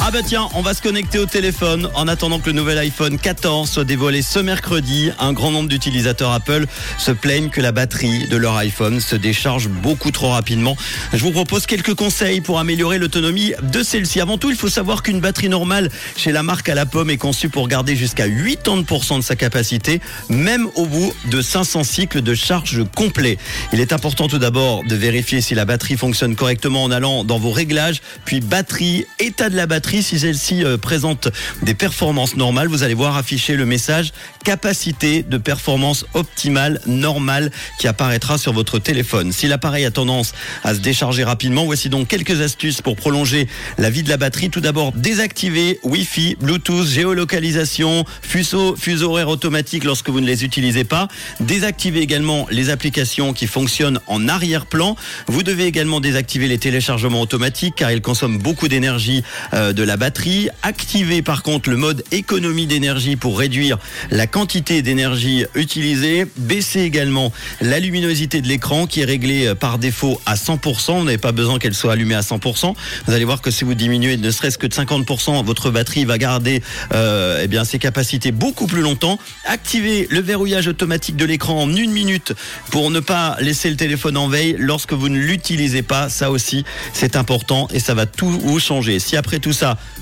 Ah bah tiens, on va se connecter au téléphone en attendant que le nouvel iPhone 14 soit dévoilé ce mercredi. Un grand nombre d'utilisateurs Apple se plaignent que la batterie de leur iPhone se décharge beaucoup trop rapidement. Je vous propose quelques conseils pour améliorer l'autonomie de celle-ci. Avant tout, il faut savoir qu'une batterie normale chez la marque à la pomme est conçue pour garder jusqu'à 80% de sa capacité, même au bout de 500 cycles de charge complet. Il est important tout d'abord de vérifier si la batterie fonctionne correctement en allant dans vos réglages, puis batterie, état de la batterie si celle-ci euh, présente des performances normales, vous allez voir afficher le message capacité de performance optimale normale qui apparaîtra sur votre téléphone. Si l'appareil a tendance à se décharger rapidement, voici donc quelques astuces pour prolonger la vie de la batterie. Tout d'abord, désactiver Wi-Fi, Bluetooth, géolocalisation, fuseau, fuseau horaire automatique lorsque vous ne les utilisez pas. Désactiver également les applications qui fonctionnent en arrière-plan. Vous devez également désactiver les téléchargements automatiques car ils consomment beaucoup d'énergie euh, de la batterie. Activez par contre le mode économie d'énergie pour réduire la quantité d'énergie utilisée. Baissez également la luminosité de l'écran qui est réglée euh, par défaut à 100%. Vous n'avez pas besoin qu'elle soit allumée à 100%. Vous allez voir que si vous diminuez ne serait-ce que de 50%, votre batterie va garder euh, eh bien, ses capacités beaucoup plus longtemps. Activez le verrouillage automatique de l'écran en une minute pour ne pas laisser le téléphone en veille lorsque vous ne l'utilisez pas. Ça aussi, c'est important et ça va tout vous changer. Si après tout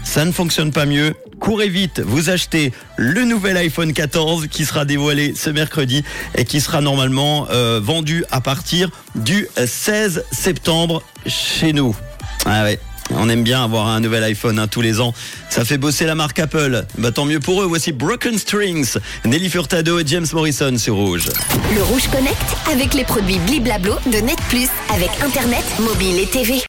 ça, ne fonctionne pas mieux, courez vite, vous achetez le nouvel iPhone 14 qui sera dévoilé ce mercredi et qui sera normalement euh, vendu à partir du 16 septembre chez nous. Ah ouais. On aime bien avoir un nouvel iPhone hein, tous les ans. Ça fait bosser la marque Apple. Bah, tant mieux pour eux. Voici Broken Strings, Nelly Furtado et James Morrison sur Rouge. Le Rouge Connect avec les produits Bliblablo de Net Plus avec Internet, mobile et TV.